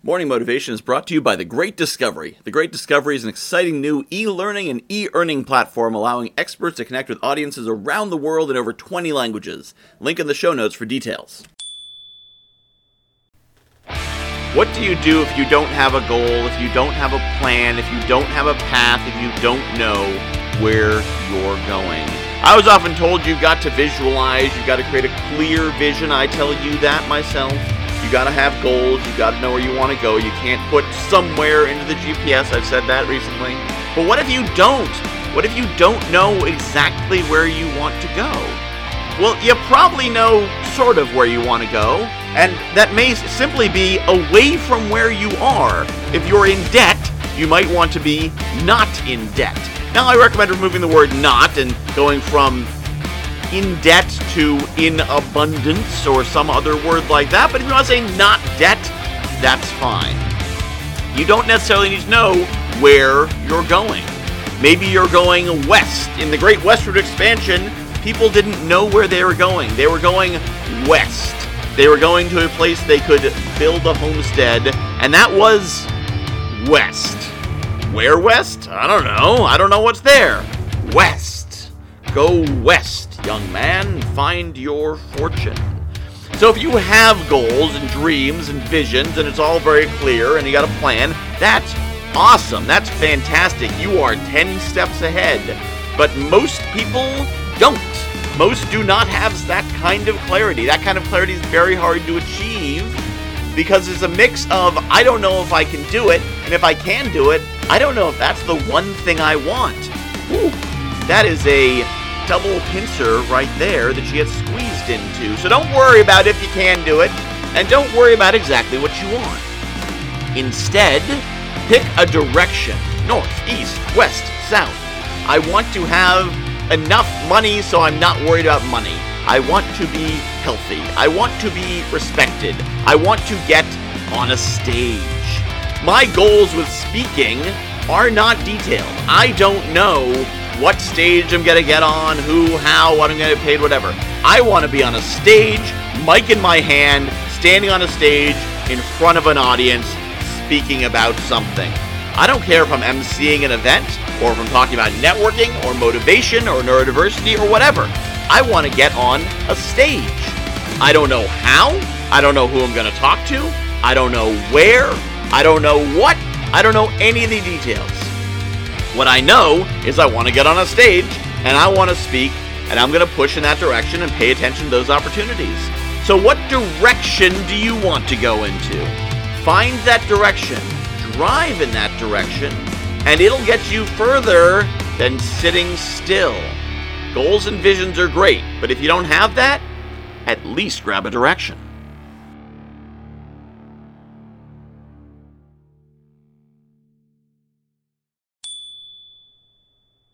Morning Motivation is brought to you by The Great Discovery. The Great Discovery is an exciting new e learning and e earning platform allowing experts to connect with audiences around the world in over 20 languages. Link in the show notes for details. What do you do if you don't have a goal, if you don't have a plan, if you don't have a path, if you don't know where you're going? I was often told you've got to visualize, you've got to create a clear vision. I tell you that myself. You got to have goals. You got to know where you want to go. You can't put somewhere into the GPS. I've said that recently. But what if you don't? What if you don't know exactly where you want to go? Well, you probably know sort of where you want to go, and that may simply be away from where you are. If you're in debt, you might want to be not in debt. Now, I recommend removing the word not and going from in debt to in abundance or some other word like that. But if you want to say not debt, that's fine. You don't necessarily need to know where you're going. Maybe you're going west. In the Great Westward Expansion, people didn't know where they were going. They were going west. They were going to a place they could build a homestead, and that was west. Where west? I don't know. I don't know what's there. West. Go west young man, find your fortune. So if you have goals and dreams and visions and it's all very clear and you got a plan, that's awesome. That's fantastic. You are 10 steps ahead. But most people don't. Most do not have that kind of clarity. That kind of clarity is very hard to achieve because it's a mix of I don't know if I can do it, and if I can do it, I don't know if that's the one thing I want. That is a double pincer right there that you get squeezed into. So don't worry about if you can do it, and don't worry about exactly what you want. Instead, pick a direction north, east, west, south. I want to have enough money so I'm not worried about money. I want to be healthy. I want to be respected. I want to get on a stage. My goals with speaking are not detailed. I don't know what stage I'm gonna get on, who, how, what I'm gonna get paid, whatever. I want to be on a stage, mic in my hand, standing on a stage in front of an audience, speaking about something. I don't care if I'm emceeing an event, or if I'm talking about networking, or motivation, or neurodiversity, or whatever. I want to get on a stage. I don't know how. I don't know who I'm going to talk to. I don't know where. I don't know what. I don't know any of the details. What I know is I want to get on a stage and I want to speak and I'm going to push in that direction and pay attention to those opportunities. So, what direction do you want to go into? Find that direction, drive in that direction, and it'll get you further than sitting still. Goals and visions are great, but if you don't have that, at least grab a direction.